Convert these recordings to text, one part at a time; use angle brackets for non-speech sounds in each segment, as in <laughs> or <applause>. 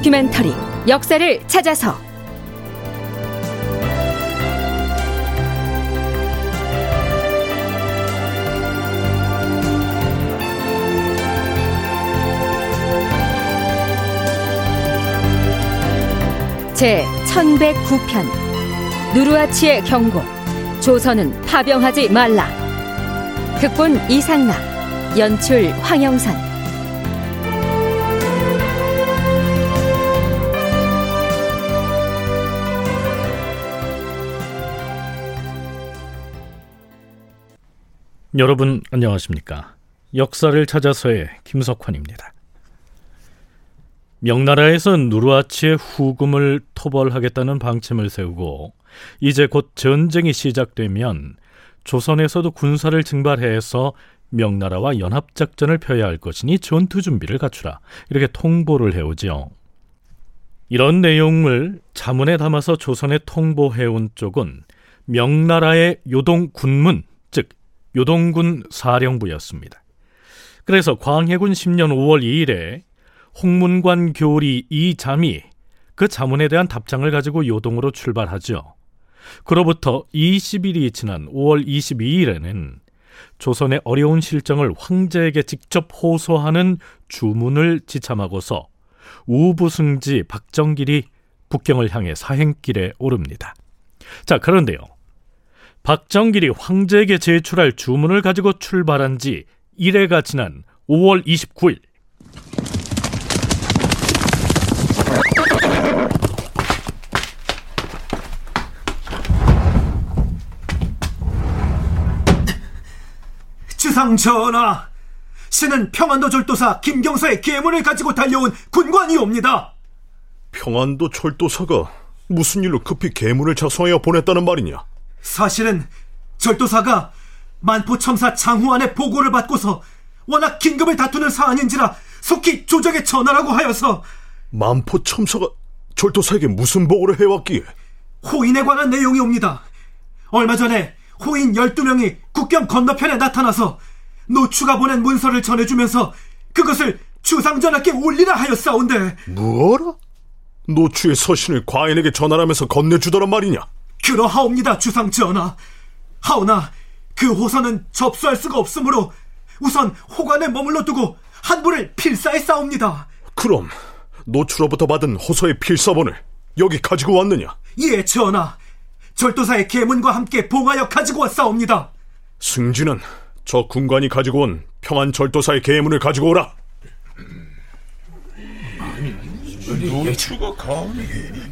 다큐멘터리 역사를 찾아서. 제 1109편. 누르아치의 경고. 조선은 파병하지 말라. 극본 이상락. 연출 황영선 여러분 안녕하십니까? 역사를 찾아서의 김석환입니다. 명나라에서 누르아치의 후금을 토벌하겠다는 방침을 세우고 이제 곧 전쟁이 시작되면 조선에서도 군사를 증발해서 명나라와 연합작전을 펴야 할 것이니 전투 준비를 갖추라 이렇게 통보를 해오지요. 이런 내용을 자문에 담아서 조선에 통보해온 쪽은 명나라의 요동 군문 요동군 사령부였습니다. 그래서 광해군 10년 5월 2일에 홍문관 교리 이잠이 그 자문에 대한 답장을 가지고 요동으로 출발하죠. 그로부터 20일이 지난 5월 22일에는 조선의 어려운 실정을 황제에게 직접 호소하는 주문을 지참하고서 우부승지 박정길이 북경을 향해 사행길에 오릅니다. 자, 그런데요. 박정길이 황제에게 제출할 주문을 가지고 출발한 지 1회가 지난 5월 29일 주상 전하, 신은 평안도 절도사 김경사의 계문을 가지고 달려온 군관이옵니다. 평안도 절도사가 무슨 일로 급히 계문을 작성하여 보냈다는 말이냐? 사실은 절도사가 만포첨사 장후안의 보고를 받고서 워낙 긴급을 다투는 사안인지라 속히 조정에 전하라고 하여서 만포첨사가 절도사에게 무슨 보고를 해왔기에 호인에 관한 내용이 옵니다. 얼마 전에 호인 12명이 국경 건너편에 나타나서 노추가 보낸 문서를 전해주면서 그것을 주상전하께 올리라 하였사온데 뭐라? 노추의 서신을 과인에게 전하라면서 건네주더란 말이냐? 그러하옵니다, 주상 전하. 하오나 그 호선은 접수할 수가 없으므로 우선 호관에 머물러 두고 한부를 필사에 싸웁니다. 그럼 노추로부터 받은 호서의 필사본을 여기 가지고 왔느냐? 예, 전하. 절도사의 계문과 함께 봉하여 가지고 왔사옵니다. 승진은 저 군관이 가지고 온 평안 절도사의 계문을 가지고 오라. 노추가 감히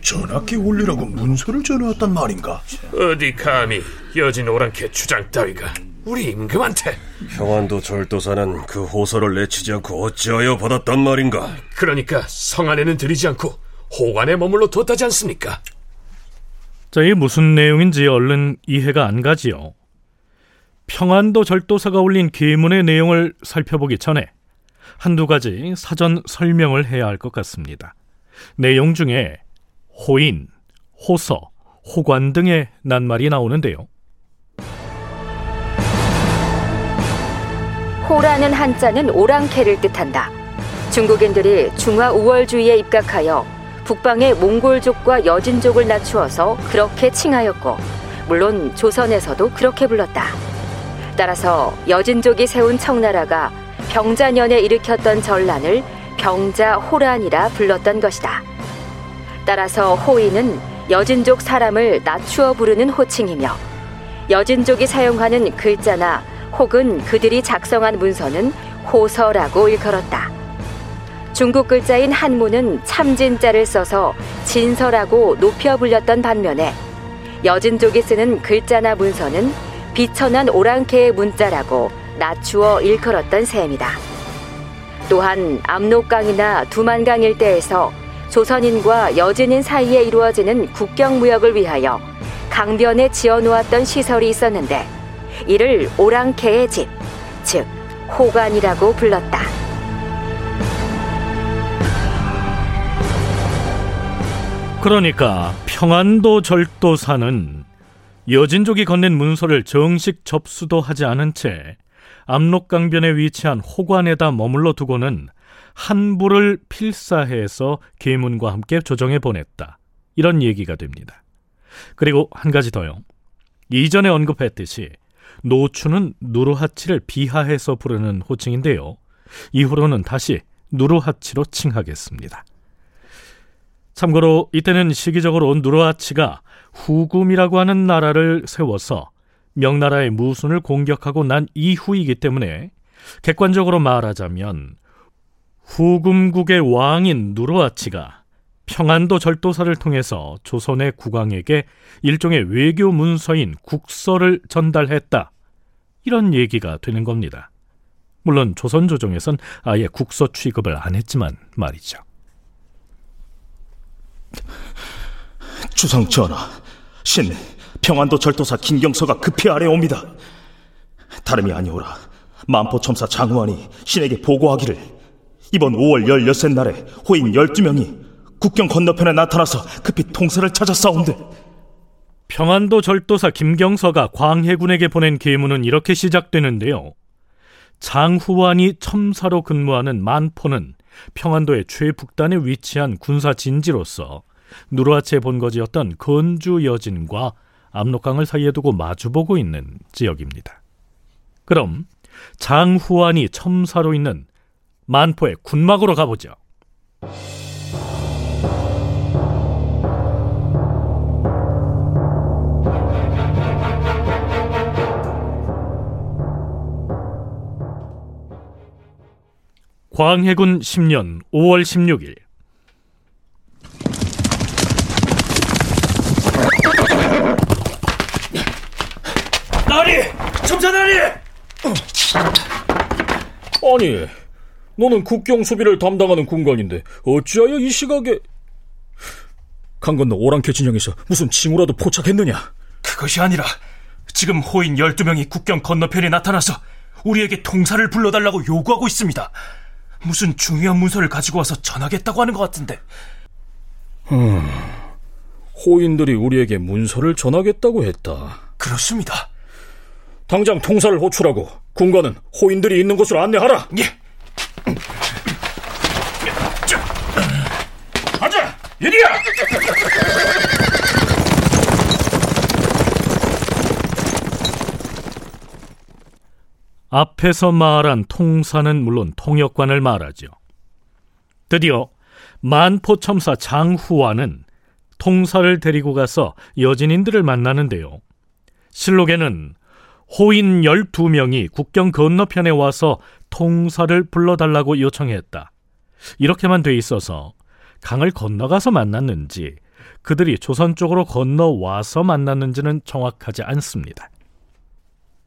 전학기 올리라고 문서를 전해왔단 말인가? 어디 감히 여진 오랑캐 주장 따위가 우리 임금한테 평안도 절도사는 그 호서를 내치지 않고 어찌하여 받았단 말인가? 그러니까 성 안에는 들이지 않고 호관에 머물러 뒀다지 않습니까? 자, 이게 무슨 내용인지 얼른 이해가 안 가지요. 평안도 절도사가 올린 계문의 내용을 살펴보기 전에 한두 가지 사전 설명을 해야 할 것 같습니다. 내용 중에 호인, 호서, 호관 등의 낱말이 나오는데요. 호라는 한자는 오랑캐를 뜻한다. 중국인들이 중화 우월주의에 입각하여 북방의 몽골족과 여진족을 낮추어서 그렇게 칭하였고, 물론 조선에서도 그렇게 불렀다. 따라서 여진족이 세운 청나라가 병자년에 일으켰던 전란을 병자호란이라 불렀던 것이다. 따라서 호인은 여진족 사람을 낮추어 부르는 호칭이며 여진족이 사용하는 글자나 혹은 그들이 작성한 문서는 호서라고 일컬었다. 중국 글자인 한문은 참진자를 써서 진서라고 높여 불렸던 반면에 여진족이 쓰는 글자나 문서는 비천한 오랑캐의 문자라고 낮추어 일컬었던 셈이다. 또한 압록강이나 두만강 일대에서 조선인과 여진인 사이에 이루어지는 국경 무역을 위하여 강변에 지어놓았던 시설이 있었는데 이를 오랑캐의 집, 즉 호관이라고 불렀다. 그러니까 평안도 절도사는 여진족이 건넨 문서를 정식 접수도 하지 않은 채 압록강변에 위치한 호관에다 머물러 두고는 한 부를 필사해서 계문과 함께 조정해 보냈다. 이런 얘기가 됩니다. 그리고 한 가지 더요. 이전에 언급했듯이 노추는 누르하치를 비하해서 부르는 호칭인데요. 이후로는 다시 누르하치로 칭하겠습니다. 참고로 이때는 시기적으로 누르하치가 후금이라고 하는 나라를 세워서 명나라의 무순을 공격하고 난 이후이기 때문에 객관적으로 말하자면 후금국의 왕인 누르하치가 평안도 절도사를 통해서 조선의 국왕에게 일종의 외교 문서인 국서를 전달했다. 이런 얘기가 되는 겁니다. 물론 조선 조정에선 아예 국서 취급을 안 했지만 말이죠. 주상 전하, 신 평안도 절도사 김경서가 급히 아래옵니다. 다름이 아니오라. 만포첨사 장우환이 신에게 보고하기를 이번 5월 16셋 날에 호인 12명이 국경 건너편에 나타나서 급히 통사를 찾아 싸운데 평안도 절도사 김경서가 광해군에게 보낸 계문은 이렇게 시작되는데요. 장후환이 첨사로 근무하는 만포는 평안도의 최북단에 위치한 군사 진지로서 누르하체 본거지였던 건주 여진과 압록강을 사이에 두고 마주보고 있는 지역입니다. 그럼 장후환이 첨사로 있는 만포의 군막으로 가보죠. 광해군 10년 5월 16일 나리! 첨사나리! 아니, 너는 국경 수비를 담당하는 군관인데 어찌하여 이 시각에 강 건너 오랑캐 진영에서 무슨 징후라도 포착했느냐? 그것이 아니라 지금 호인 12명이 국경 건너편에 나타나서 우리에게 통사를 불러달라고 요구하고 있습니다. 무슨 중요한 문서를 가지고 와서 전하겠다고 하는 것 같은데. 음, 호인들이 우리에게 문서를 전하겠다고 했다. 그렇습니다. 당장 통사를 호출하고 군관은 호인들이 있는 곳으로 안내하라. 예. 가자! 이리야! 앞에서 말한 통사는 물론 통역관을 말하죠. 드디어 만포첨사 장후와는 통사를 데리고 가서 여진인들을 만나는데요. 실록에는 호인 12명이 국경 건너편에 와서 통사를 불러달라고 요청했다. 이렇게만 돼 있어서 강을 건너가서 만났는지 그들이 조선 쪽으로 건너와서 만났는지는 정확하지 않습니다.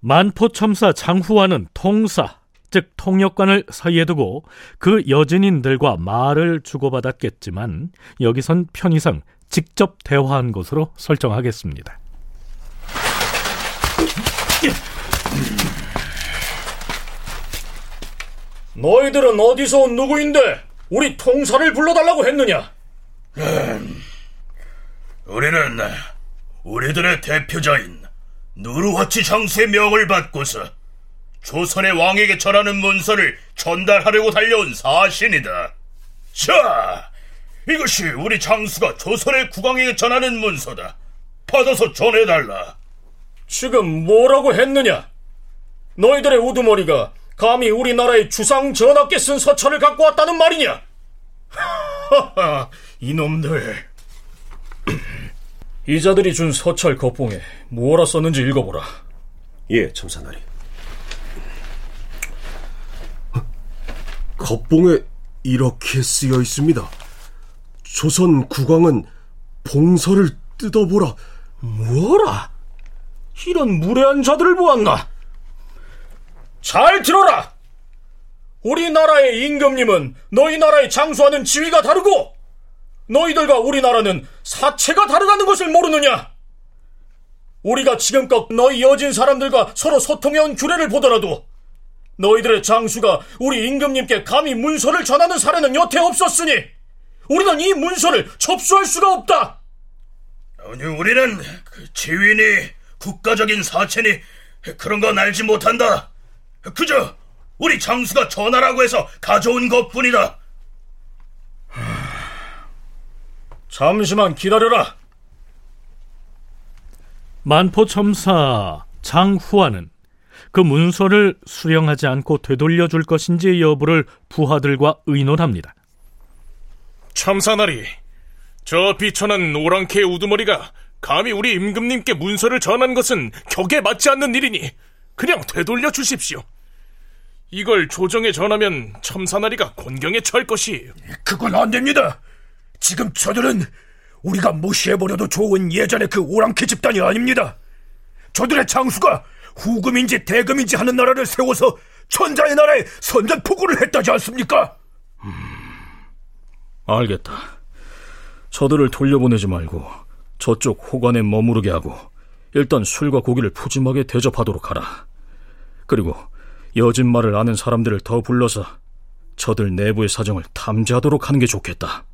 만포첨사 장후와는 통사, 즉 통역관을 사이에 두고 그 여진인들과 말을 주고받았겠지만 여기선 편의상 직접 대화한 것으로 설정하겠습니다. 너희들은 어디서 온 누구인데 우리 통사를 불러달라고 했느냐? 우리는 우리들의 대표자인 누르화치 장수의 명을 받고서 조선의 왕에게 전하는 문서를 전달하려고 달려온 사신이다. 자, 이것이 우리 장수가 조선의 국왕에게 전하는 문서다. 받아서 전해달라. 지금 뭐라고 했느냐? 너희들의 우두머리가 감히 우리나라의 주상 전하께 쓴 서천을 갖고 왔다는 말이냐? 하하, <laughs> 이놈들. <clears throat> 이자들이 준 서찰 겉봉에 뭐라 썼는지 읽어보라. 예, 첨사나리. 겉봉에 이렇게 쓰여 있습니다. 조선 국왕은 봉서를 뜯어보라. 뭐라? 이런 무례한 자들을 보았나? 잘 들어라! 우리나라의 임금님은 너희 나라의 장수하는 지위가 다르고 너희들과 우리나라는 사체가 다르다는 것을 모르느냐? 우리가 지금껏 너희 여진 사람들과 서로 소통해온 규례를 보더라도 너희들의 장수가 우리 임금님께 감히 문서를 전하는 사례는 여태 없었으니 우리는 이 문서를 접수할 수가 없다. 아니, 우리는 그 지위니 국가적인 사체니 그런 건 알지 못한다. 그저 우리 장수가 전하라고 해서 가져온 것뿐이다. 잠시만 기다려라. 만포 첨사 장후안은 그 문서를 수령하지 않고 되돌려 줄 것인지 여부를 부하들과 의논합니다. 참사나리, 저 비천한 오랑캐 우두머리가 감히 우리 임금님께 문서를 전한 것은 격에 맞지 않는 일이니 그냥 되돌려 주십시오. 이걸 조정에 전하면 첨사나리가 곤경에 처할 것이에요. 그건 안 됩니다. 지금 저들은 우리가 무시해버려도 좋은 예전의 그 오랑캐 집단이 아닙니다. 저들의 장수가 후금인지 대금인지 하는 나라를 세워서 천자의 나라에 선전포고를 했다지 않습니까? 음, 알겠다. 저들을 돌려보내지 말고 저쪽 호관에 머무르게 하고 일단 술과 고기를 푸짐하게 대접하도록 하라. 그리고 여진 말을 아는 사람들을 더 불러서 저들 내부의 사정을 탐지하도록 하는 게 좋겠다.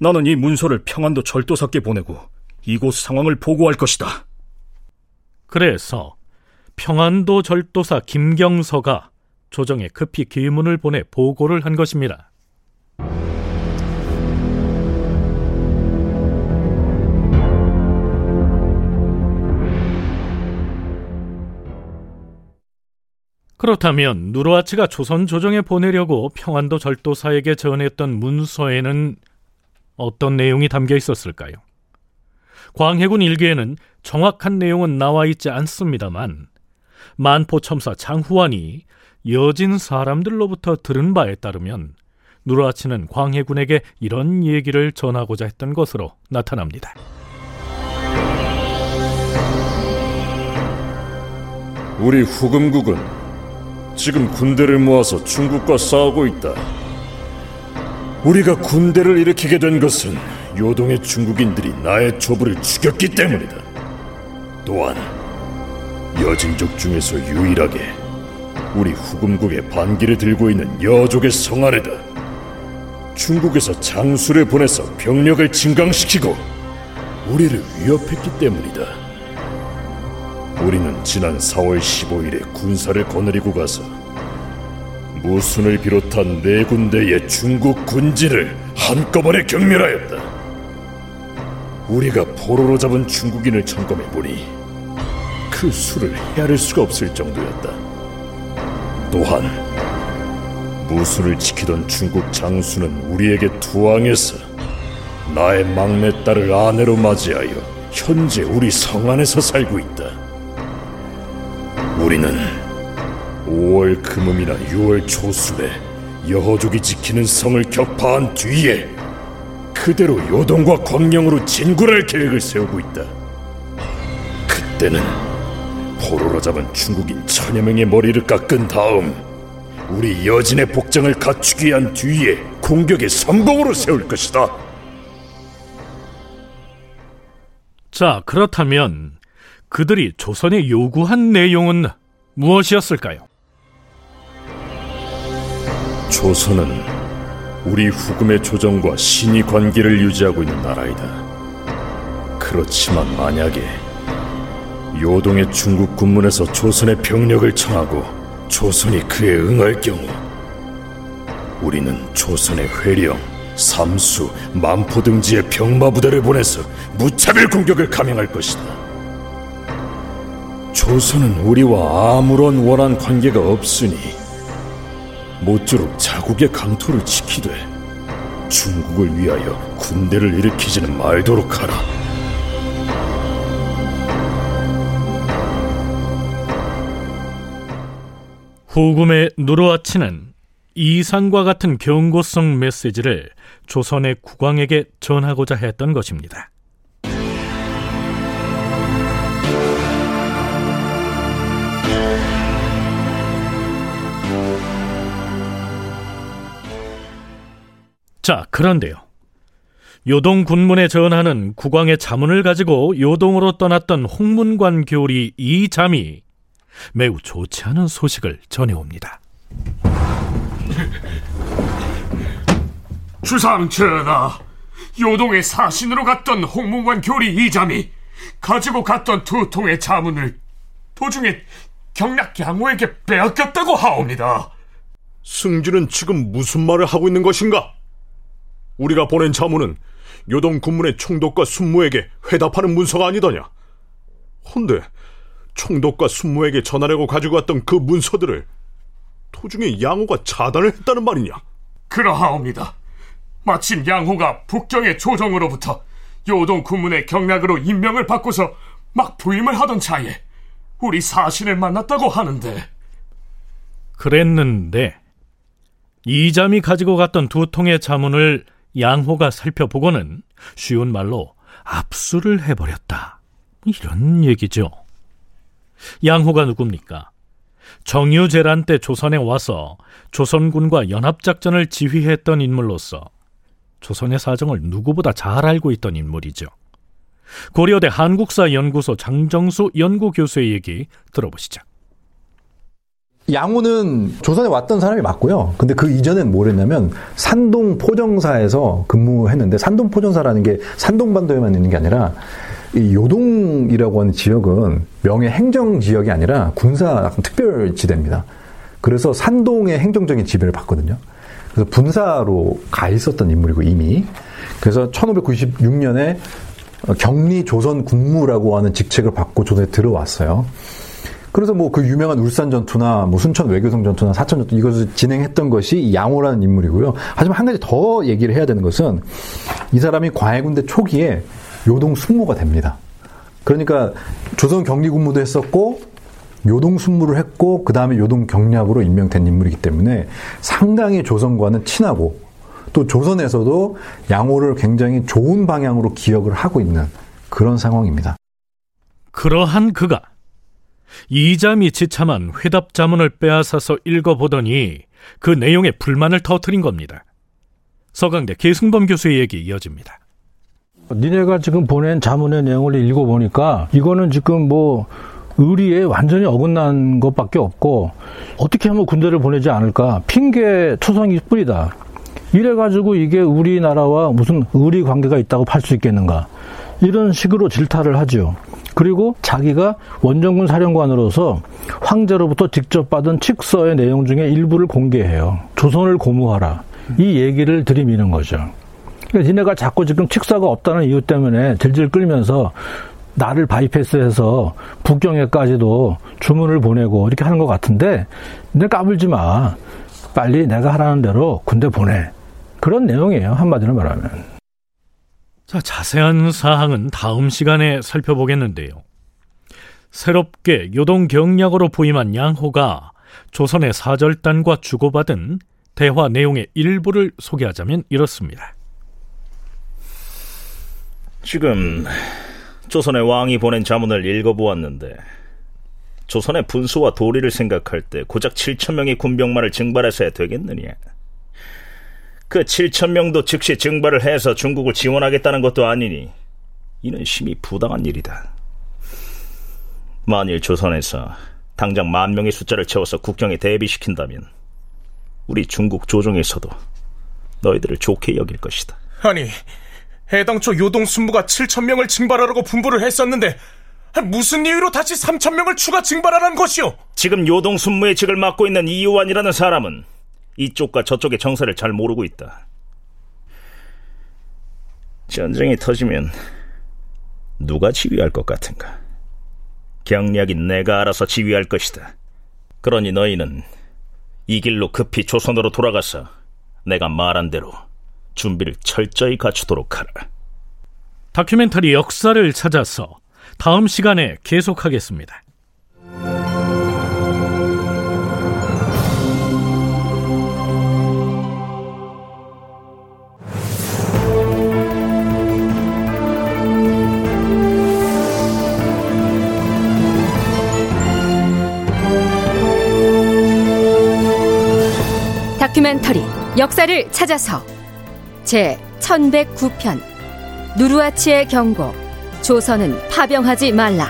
나는 이 문서를 평안도 절도사께 보내고 이곳 상황을 보고할 것이다. 그래서 평안도 절도사 김경서가 조정에 급히 기문을 보내 보고를 한 것입니다. 그렇다면 누르하치가 조선 조정에 보내려고 평안도 절도사에게 전했던 문서에는 어떤 내용이 담겨 있었을까요? 광해군 일기에는 정확한 내용은 나와 있지 않습니다만 만포첨사 장후환이 여진 사람들로부터 들은 바에 따르면 누르하치는 광해군에게 이런 얘기를 전하고자 했던 것으로 나타납니다. 우리 후금국은 지금 군대를 모아서 중국과 싸우고 있다. 우리가 군대를 일으키게 된 것은 요동의 중국인들이 나의 조부를 죽였기 때문이다. 또한 여진족 중에서 유일하게 우리 후금국의 반기를 들고 있는 여족의 성아래다. 중국에서 장수를 보내서 병력을 증강시키고 우리를 위협했기 때문이다. 우리는 지난 4월 15일에 군사를 거느리고 가서 무순을 비롯한 네 군데의 중국 군지를 한꺼번에 경멸하였다. 우리가 포로로 잡은 중국인을 점검해 보니 그 수를 헤아릴 수가 없을 정도였다. 또한 무순을 지키던 중국 장수는 우리에게 투항해서 나의 막내딸을 아내로 맞이하여 현재 우리 성 안에서 살고 있다. 우리는 5월 금음이나 6월 초순에 여호족이 지키는 성을 격파한 뒤에 그대로 요동과 광령으로 진군할 계획을 세우고 있다. 그때는 포로로 잡은 중국인 천여 명의 머리를 깎은 다음 우리 여진의 복장을 갖추기 위한 뒤에 공격의 선봉으로 세울 것이다. 자, 그렇다면 그들이 조선에 요구한 내용은 무엇이었을까요? 조선은 우리 후금의 조정과 신의 관계를 유지하고 있는 나라이다. 그렇지만 만약에 요동의 중국 군문에서 조선의 병력을 청하고 조선이 그에 응할 경우 우리는 조선의 회령, 삼수, 만포 등지의 병마 부대를 보내서 무차별 공격을 감행할 것이다. 조선은 우리와 아무런 원한 관계가 없으니 모쪼록 자국의 강토를 지키되 중국을 위하여 군대를 일으키지는 말도록 하라. 후금의 누르아치는 이상과 같은 경고성 메시지를 조선의 국왕에게 전하고자 했던 것입니다. 자, 그런데요. 요동 군문에 전하는 국왕의 자문을 가지고 요동으로 떠났던 홍문관 교리 이잠이 매우 좋지 않은 소식을 전해옵니다. <laughs> 주상 전하, 요동의 사신으로 갔던 홍문관 교리 이잠이 가지고 갔던 두 통의 자문을 도중에 경락 양호에게 빼앗겼다고 하옵니다. 승진은 지금 무슨 말을 하고 있는 것인가? 우리가 보낸 자문은 요동 군문의 총독과 순무에게 회답하는 문서가 아니더냐? 헌데 총독과 순무에게 전하려고 가지고 왔던 그 문서들을 도중에 양호가 차단을 했다는 말이냐? 그러하옵니다. 마침 양호가 북경의 조정으로부터 요동 군문의 경락으로 임명을 받고서 막 부임을 하던 차에 우리 사신을 만났다고 하는데 그랬는데 이잠이 가지고 갔던 두 통의 자문을 양호가 살펴보고는 쉬운 말로 압수를 해버렸다. 이런 얘기죠. 양호가 누굽니까? 정유재란 때 조선에 와서 조선군과 연합작전을 지휘했던 인물로서 조선의 사정을 누구보다 잘 알고 있던 인물이죠. 고려대 한국사연구소 장정수 연구교수의 얘기 들어보시죠. 양호는 조선에 왔던 사람이 맞고요. 근데 그 이전엔 뭘 했냐면 산동 포정사에서 근무했는데 산동 포정사라는 게 산동반도에만 있는 게 아니라 이 요동이라고 하는 지역은 명예 행정 지역이 아니라 군사 특별 지대입니다. 그래서 산동의 행정적인 지배를 받거든요. 그래서 분사로 가 있었던 인물이고 이미 그래서 1596년에 경리 조선 국무라고 하는 직책을 받고 조선에 들어왔어요. 그래서 뭐 그 유명한 울산 전투나 뭐 순천 외교성 전투나 사천 전투 이것을 진행했던 것이 양호라는 인물이고요. 하지만 한 가지 더 얘기를 해야 되는 것은 이 사람이 광해군대 초기에 요동 순무가 됩니다. 그러니까 조선 격리 군무도 했었고 요동 순무를 했고 그 다음에 요동 경략으로 임명된 인물이기 때문에 상당히 조선과는 친하고 또 조선에서도 양호를 굉장히 좋은 방향으로 기억을 하고 있는 그런 상황입니다. 그러한 그가 이잠이 지참한 회답 자문을 빼앗아서 읽어보더니 그 내용에 불만을 터뜨린 겁니다. 서강대 계승범 교수의 얘기 이어집니다. 니네가 지금 보낸 자문의 내용을 읽어보니까 이거는 지금 뭐 의리에 완전히 어긋난 것밖에 없고 어떻게 하면 군대를 보내지 않을까 핑계 투성이 뿐이다. 이래가지고 이게 우리나라와 무슨 의리 관계가 있다고 팔 수 있겠는가 이런 식으로 질타를 하죠. 그리고 자기가 원정군 사령관으로서 황제로부터 직접 받은 칙서의 내용 중에 일부를 공개해요. 조선을 고무하라. 이 얘기를 들이미는 거죠. 그러니까 니네가 자꾸 지금 칙서가 없다는 이유 때문에 질질 끌면서 나를 바이패스해서 북경에까지도 주문을 보내고 이렇게 하는 것 같은데 근데 까불지 마. 빨리 내가 하라는 대로 군대 보내. 그런 내용이에요. 한마디로 말하면. 자, 자세한 사항은 다음 시간에 살펴보겠는데요. 새롭게 요동 경략으로 부임한 양호가 조선의 사절단과 주고받은 대화 내용의 일부를 소개하자면 이렇습니다. 지금 조선의 왕이 보낸 자문을 읽어보았는데 조선의 분수와 도리를 생각할 때 고작 7천 명의 군병만을 증발해서야 되겠느냐? 그 7천 명도 즉시 증발을 해서 중국을 지원하겠다는 것도 아니니 이는 심히 부당한 일이다. 만일 조선에서 당장 만 명의 숫자를 채워서 국경에 대비시킨다면 우리 중국 조정에서도 너희들을 좋게 여길 것이다. 아니, 해당초 요동 순부가 7천 명을 징발하라고 분부를 했었는데 무슨 이유로 다시 3천 명을 추가 징발하라는 것이오? 지금 요동 순무의 직을 맡고 있는 이유환이라는 사람은 이쪽과 저쪽의 정세를 잘 모르고 있다. 전쟁이 터지면 누가 지휘할 것 같은가? 경략인 내가 알아서 지휘할 것이다. 그러니 너희는 이 길로 급히 조선으로 돌아가서 내가 말한 대로 준비를 철저히 갖추도록 하라. 다큐멘터리 역사를 찾아서 다음 시간에 계속하겠습니다. 다큐멘터리 역사를 찾아서 제 1109편 누르아치의 경고 조선은 파병하지 말라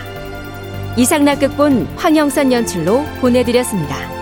이상락 극본 황영선 연출로 보내드렸습니다.